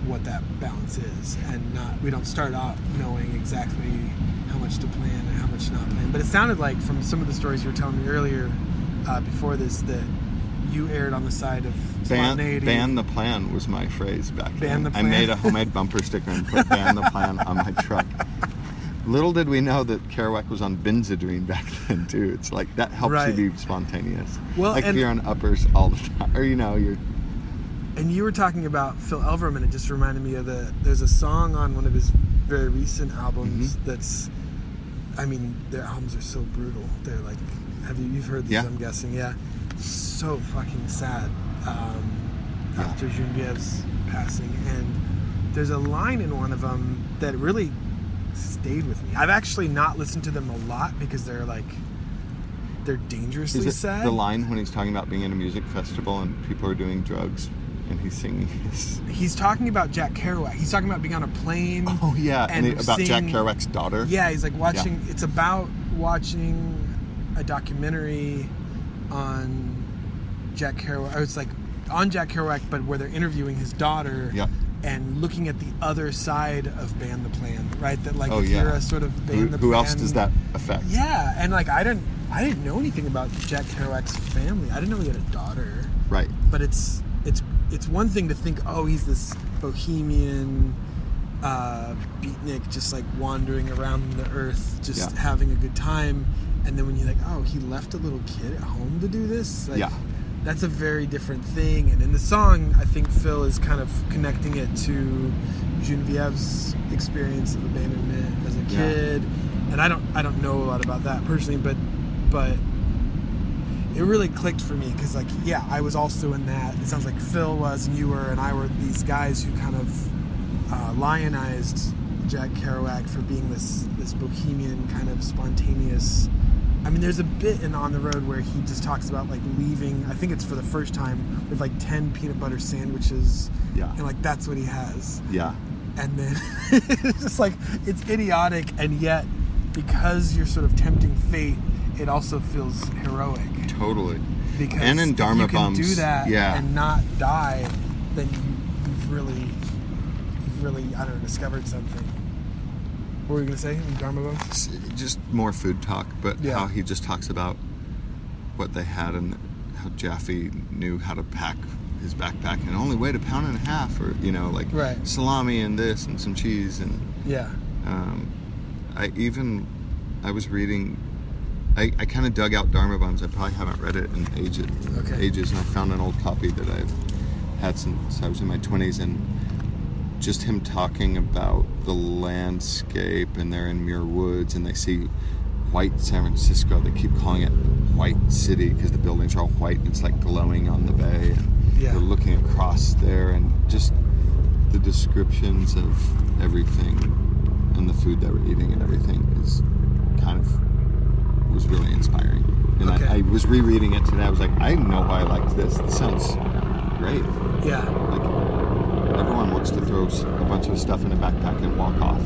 what that balance is, and not we don't start out knowing exactly how much to plan and how much not plan. But it sounded like from some of the stories you were telling me earlier, uh, before this, that you erred on the side of ban, spontaneity. ban the plan was my phrase back Ban then. the I made a homemade bumper sticker and put ban the plan on my truck. Little did we know that Kerouac was on Benzedrine back [LAUGHS] then too. It's like that helps Right. you be spontaneous. Well, like you're on uppers all the time, or you know, you're And you were talking about Phil Elverum, and it just reminded me of the. There's a song on one of his very recent albums Mm-hmm. that's. I mean, their albums are so brutal. They're like, have you you've heard these? Yeah. I'm guessing, yeah. So fucking sad. Um, Yeah. After Genevieve's passing, and there's a line in one of them that really stayed with me. I've actually not listened to them a lot because they're like, they're dangerously Is it sad. the line when he's talking about being at a music festival and people are doing drugs and he's singing his He's talking about Jack Kerouac. He's talking about being on a plane. Oh yeah, and, it, about Jack Kerouac's daughter. Yeah, he's like watching. It's about watching a documentary on Jack Kerouac. It's like on Jack Kerouac, but where they're interviewing his daughter. Yeah. And looking at the other side of Ban the Plan, right? That like Oh, yeah. you're a sort of Ban Who, the who Plan. else does that affect? Yeah, and like I didn't, I didn't know anything about Jack Kerouac's family. I didn't know he had a daughter Right. but it's it's it's one thing to think oh he's this bohemian uh, beatnik just like wandering around the earth just Yeah. having a good time and then when you're like oh he left a little kid at home to do this like Yeah. that's a very different thing and in the song i think phil is kind of connecting it to genevieve's experience of abandonment as a Yeah. kid and i don't i don't know a lot about that personally but but it really clicked for me because like yeah I was also in that. It sounds like Phil was and you were and I were these guys who kind of uh, lionized Jack Kerouac for being this this bohemian kind of spontaneous. I mean, there's a bit in On the Road where he just talks about like leaving. I think it's for the first time with like ten peanut butter sandwiches, Yeah. and like that's what he has Yeah. and then [LAUGHS] it's just like it's idiotic and yet because you're sort of tempting fate it also feels heroic Totally. because And in if Dharma you can Bums, do that yeah. and not die then you, you've really you've really I don't know discovered something what were you gonna say in Dharma Bums? It's just more food talk, but Yeah. how he just talks about what they had and how Japhy knew how to pack his backpack and only weighed a pound and a half, or you know, like Right. salami and this and some cheese and yeah um, I even I was reading. I, I kind of dug out Dharma Bums. I probably haven't read it in ages, Okay. ages, and I found an old copy that I've had since I was in my twenties, and just him talking about the landscape, and they're in Muir Woods, and they see white San Francisco. They keep calling it White City because the buildings are all white. And it's like glowing on the bay, and Yeah. they're looking across there, and just the descriptions of everything and the food that they were eating and everything is kind of was really inspiring. And Okay. I, I was rereading it today. I was like, I know why I liked this. This sounds great. yeah Like everyone wants to throw a bunch of stuff in a backpack and walk off,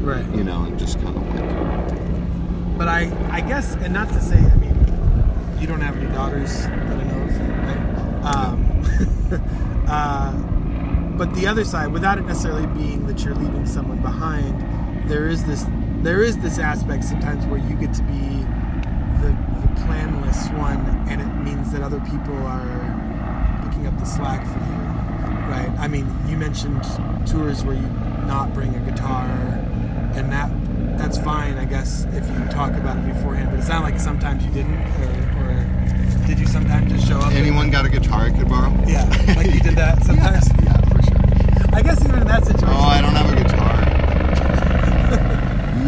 right you know, and just kind of like, But I, I guess, and not to say, I mean, you don't have any daughters that I know of, right? Um, [LAUGHS] uh, but the other side, without it necessarily being that you're leaving someone behind, there is this, there is this aspect sometimes where you get to be the, planless one, and it means that other people are picking up the slack for you, right? I mean, you mentioned tours where you not bring a guitar, and that that's fine, I guess, if you talk about it beforehand. But it sounded like sometimes you didn't, or, or did you sometimes just show up? and- anyone got a guitar I could borrow? yeah, like you did that [LAUGHS] sometimes. Yeah, for sure. I guess even in that situation. Oh, I don't have a guitar.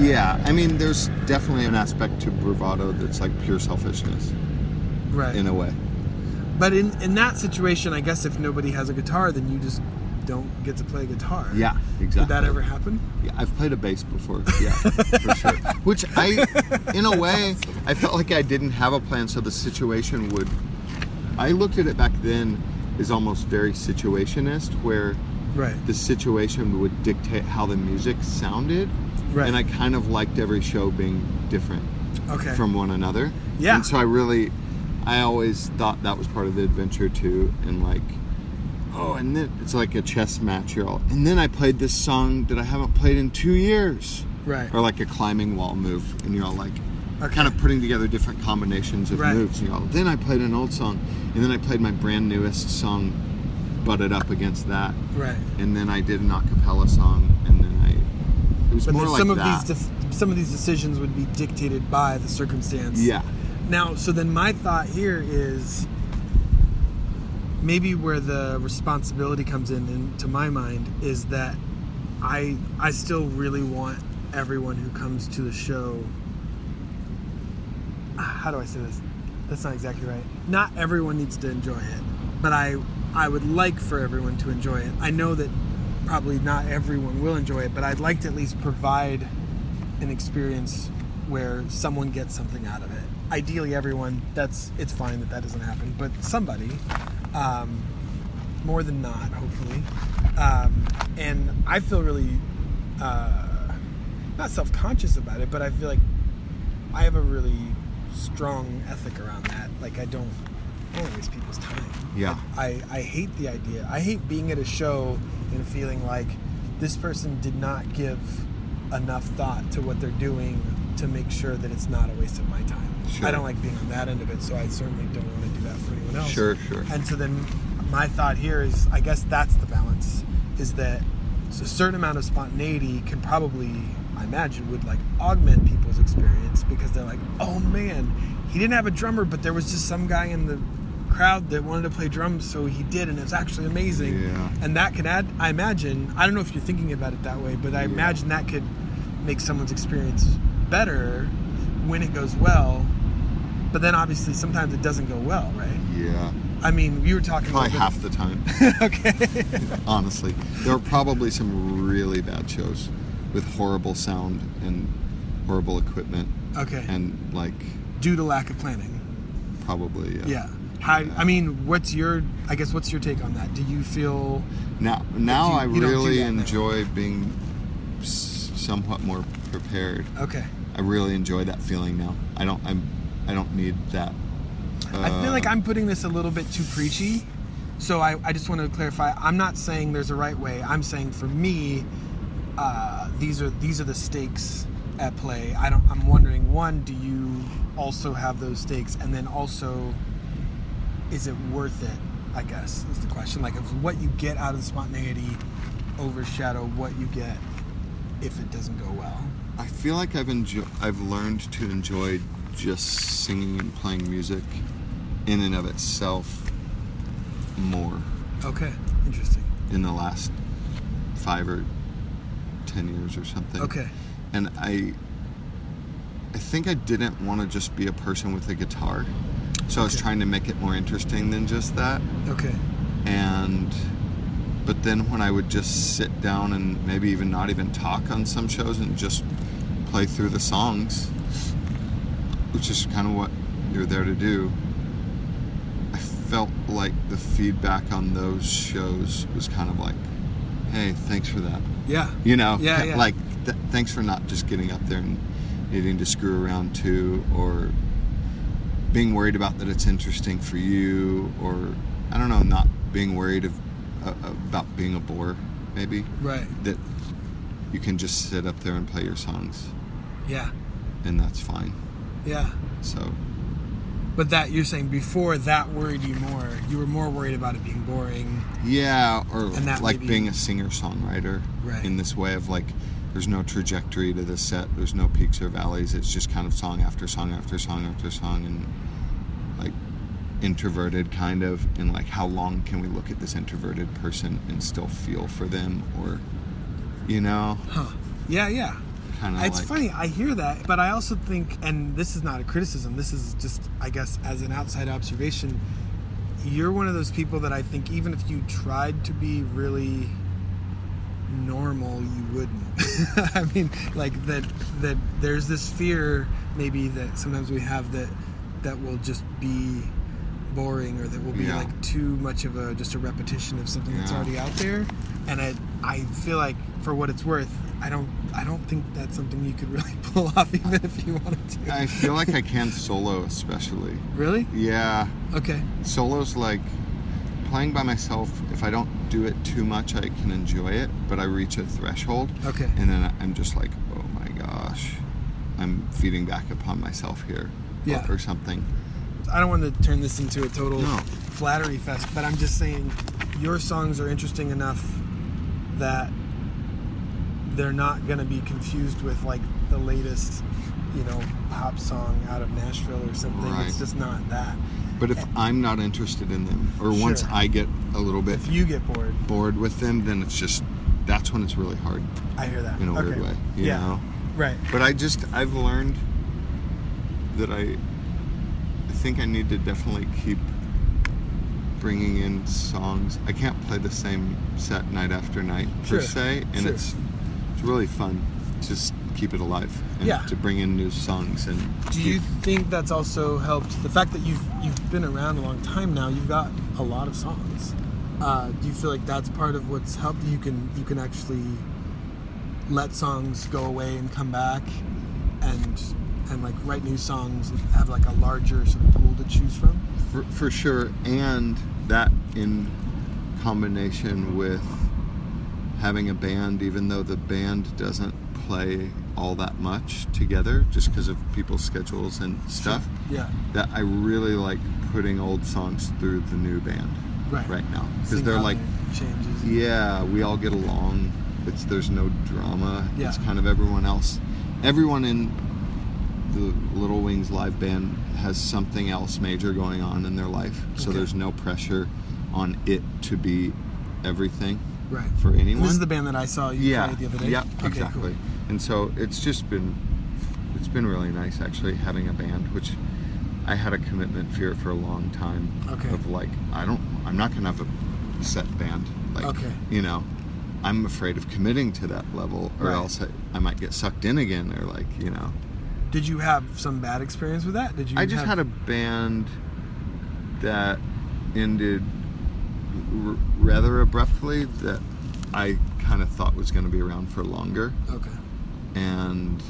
Yeah, I mean, there's definitely an aspect to bravado that's like pure selfishness right. in a way. But in in that situation, I guess if nobody has a guitar, then you just don't get to play guitar. Yeah, exactly. Did that ever happen? Yeah, I've played a bass before. Yeah, for sure. [LAUGHS] Which I, in a way, I felt like I didn't have a plan, so the situation would. I looked at it back then as almost very situationist, where Right. the situation would dictate how the music sounded, Right. and I kind of liked every show being different Okay. from one another. Yeah. And so I really, I always thought that was part of the adventure too, and like. Oh, and then it's like a chess match. You're all, and then I played this song that I haven't played in two years right. or like a climbing wall move, and you're all like Okay. kind of putting together different combinations of Right. moves. And you're all, then I played an old song, and then I played my brand newest song, butted up against that, Right. and then I did an a cappella song, and it was But more like some of that. these def- some of these decisions would be dictated by the circumstance. yeah, Now, so then my thought here is maybe where the responsibility comes in, in to my mind, is that I I still really want everyone who comes to the show. How do I say this? That's not exactly right. Not everyone needs to enjoy it, but I I would like for everyone to enjoy it. I know that probably not everyone will enjoy it, but I'd like to at least provide an experience where someone gets something out of it. Ideally, everyone. That's it's fine that that doesn't happen, but somebody, um, more than not, hopefully. Um, and I feel really uh, not self-conscious about it, but I feel like I have a really strong ethic around that. Like I don't, I don't waste people's time. Yeah. I, I hate the idea. I hate being at a show and feeling like this person did not give enough thought to what they're doing to make sure that it's not a waste of my time. Sure. I don't like being on that end of it, so I certainly don't want to do that for anyone else. Sure, sure. And so then my thought here is I guess that's the balance is that a certain amount of spontaneity can probably I imagine would like augment people's experience because they're like, "Oh man, he didn't have a drummer, but there was just some guy in the crowd that wanted to play drums, so he did and it's actually amazing." Yeah. And that can add I imagine, I don't know if you're thinking about it that way, but I Yeah. imagine that could make someone's experience better when it goes well but then obviously sometimes it doesn't go well, right? Yeah. I mean, you were talking Probably about half the time. [LAUGHS] okay. [LAUGHS] honestly. There were probably some really bad shows with horrible sound and horrible equipment okay. and like Due to lack of planning. probably yeah. Yeah. How, I mean, what's your? I guess what's your take on that? Do you feel? Now now you- I you do really that now. enjoy being somewhat more prepared. Okay. I really enjoy that feeling now. I don't I'm I don't need that. I feel like uh, I'm putting this a little bit too preachy. So I, I just want to clarify. I'm not saying there's a right way. I'm saying for me, uh, these are these are the stakes at play. I don't. I'm wondering. One, do you also have those stakes? And then also, is it worth it? I guess is the question. Like, if what you get out of the spontaneity overshadow what you get if it doesn't go well. I feel like I've enjoy- I've learned to enjoy just singing and playing music in and of itself more Okay. Interesting. in the last five or ten years or something. Okay. And I I think I didn't want to just be a person with a guitar. So I was trying to make it more interesting than just that. Okay. And but then when I would just sit down and maybe even not even talk on some shows and just play through the songs, which is kind of what you're there to do. I felt like the feedback on those shows was kind of like, "Hey, thanks for that." Yeah. You know, Yeah, yeah. like th- thanks for not just getting up there and needing to screw around too, or being worried about that it's interesting for you, or I don't know, not being worried of uh, about being a bore, maybe Right. that you can just sit up there and play your songs, Yeah. and that's fine. Yeah. So But that you're saying before that worried you more. You were more worried about it being boring. yeah, or like maybe- being a singer songwriter Right. in this way of like. There's no trajectory to the set. There's no peaks or valleys. It's just kind of song after song after song after song, and like introverted kind of. And like, how long can we look at this introverted person and still feel for them, or you know, Huh. Yeah, yeah. kind of It's like funny. I hear that, but I also think, and this is not a criticism. This is just, I guess, as an outside observation. You're one of those people that I think, even if you tried to be really normal, you wouldn't. [LAUGHS] I mean, like that. That there's this fear, maybe that sometimes we have that that will just be boring or that will be Yeah. like too much of a just a repetition of something that's already out there and I, I feel like for what it's worth I don't I don't think that's something you could [LAUGHS] really pull off even if you wanted to I feel like I can [LAUGHS] solo, especially. really Yeah, okay solo's like playing by myself. If I don't do it too much, I can enjoy it, but I reach a threshold, okay and then I'm just like, oh my gosh, I'm feeding back upon myself here, or- Yeah. or, something. I don't want to turn this into a total No. flattery fest but I'm just saying your songs are interesting enough that they're not going to be confused with like the latest you know pop song out of Nashville or something Right. it's just not that But if I'm not interested in them, or once I get a little bit if you get bored. bored with them, then it's just that's when it's really hard I hear that. in a weird way, you yeah. know. right. But I just I've learned that I I think I need to definitely keep bringing in songs. I can't play the same set night after night Sure, per se, and sure. it's it's really fun just keep it alive and Yeah. to bring in new songs and Do you think that's also helped the fact that you've you've been around a long time now? You've got a lot of songs. Uh, do you feel like that's part of what's helped you can you can actually let songs go away and come back, and and like write new songs and have like a larger sort of pool to choose from? for, for sure and that in combination with having a band even though the band doesn't play all that much together just because of people's schedules and stuff Yeah. that I really like putting old songs through the new band Right. right now because they're like changes. yeah we all get along it's there's no drama Yeah. it's kind of everyone else everyone in the little wings live band has something else major going on in their life so Okay. there's no pressure on it to be everything Right. for And anyone this is the band that I saw you yeah play the other day. yeah Okay, exactly cool. And so it's just been it's been really nice actually having a band which I had a commitment fear for a long time. Okay. Of like, I don't, I'm not gonna have a set band. Like, Okay. you know, I'm afraid of committing to that level, or Right. else I, I might get sucked in again, or like, you know. Did you have some bad experience with that? Did you? I just have, had a band that ended r- rather abruptly that I kind of thought was going to be around for longer, Okay. And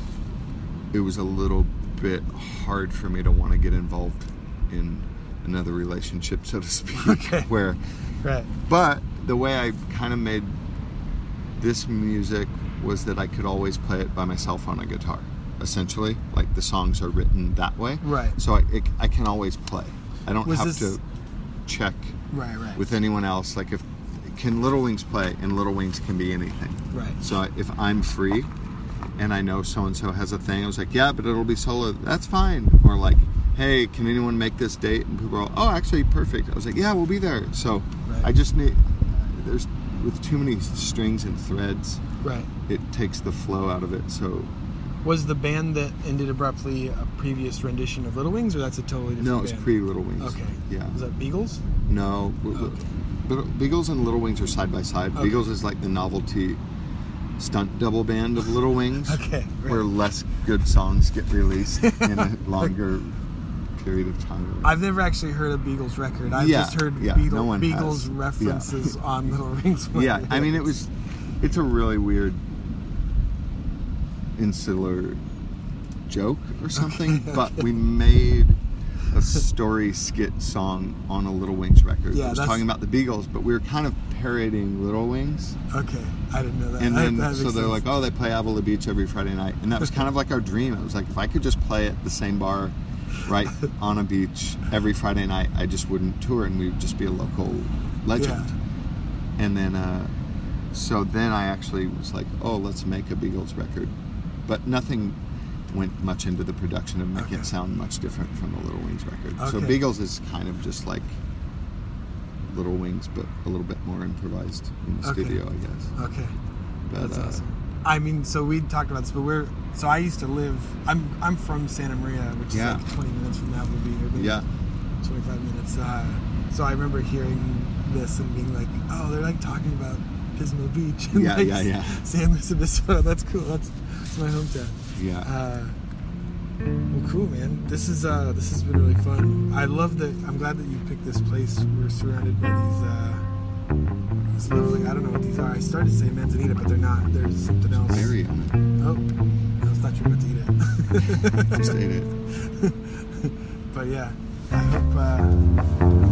it was a little bit hard for me to want to get involved in another relationship, so to speak. [LAUGHS] Okay. Where, Right. but the way I kind of made this music was that I could always play it by myself on a guitar. Essentially, like the songs are written that way. Right. So I, it, I can always play. I don't Was have this- to check Right. Right. with anyone else. Like if can Little Wings play, and Little Wings can be anything. Right. So if I'm free, and I know so and so has a thing, I was like, yeah, but it'll be solo. That's fine. Or like, hey, can anyone make this date? And people are, oh, actually, perfect. I was like, yeah, we'll be there. So Right. I just need. There's with too many strings and threads, Right. it takes the flow out of it. So Was the band that ended abruptly a previous rendition of Little Wings, or that's a totally different no, it was band? pre Little Wings. Okay. Yeah. Was that Beagles? No, Okay. Beagles and Little Wings are side by side. Okay. Beagles is like the novelty stunt double band of Little Wings, [LAUGHS] Okay. Right. where less good songs get released in a [LAUGHS] longer period of time. I've never actually heard a Beagles record. I've Yeah, just heard yeah, no has. Yeah. references [LAUGHS] on Little Wings. yeah, I mean it was. It's a really weird, insular joke or something, Okay, but we made a story skit song on a Little Wings record. Yeah, that was that's- talking about the Beagles, but we were kind of parodying Little Wings. Okay, I didn't know that. And then, that so they're sense. like, oh, they play Avila Beach every Friday night. And that was kind of like our dream. It was like, if I could just play at the same bar right [LAUGHS] on a beach every Friday night, I just wouldn't tour and we'd just be a local legend. And then, uh, so then I actually was like, oh, let's make a Beagles record. But nothing went much into the production of making Okay. it sound much different from the Little Wings record. So Beagles is kind of just like Little Wings, but a little bit more improvised in the Okay. studio, I guess. Okay, But, that's uh, awesome. I mean, so we talked about this, but we're so I used to live. I'm I'm from Santa Maria, which Yeah. is like 20 minutes from Avila Beach, or maybe Yeah. 25 minutes. Uh, so I remember hearing this and being like, "Oh, they're like talking about Pismo Beach." And Yeah, like yeah, yeah. San Luis Obispo. [LAUGHS] That's cool. That's that's my hometown. Yeah. Uh, well, cool, man. This is uh, this has been really fun. I love that. I'm glad that you picked this place. We're surrounded by these. Uh, these lovely. I don't know what these are. I started to say manzanita, but they're not. There's something else. Berry on Oh, I thought you were about to eat it. it. Just ate it. [LAUGHS] but yeah, I hope uh,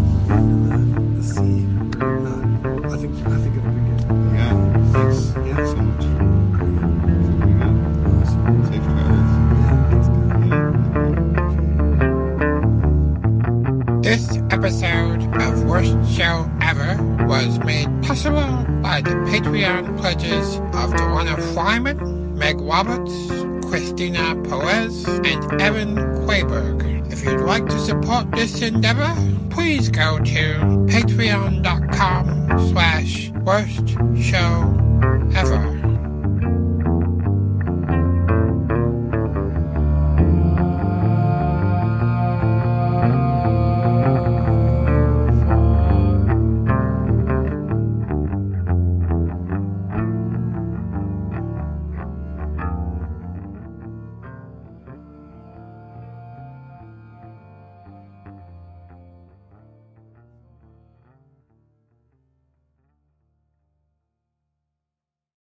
possible by the Patreon pledges of Joanna Fryman, Meg Roberts, Christina Perez, and Evan Quayberg. If you'd like to support this endeavor, please go to patreon.com slash worst show ever.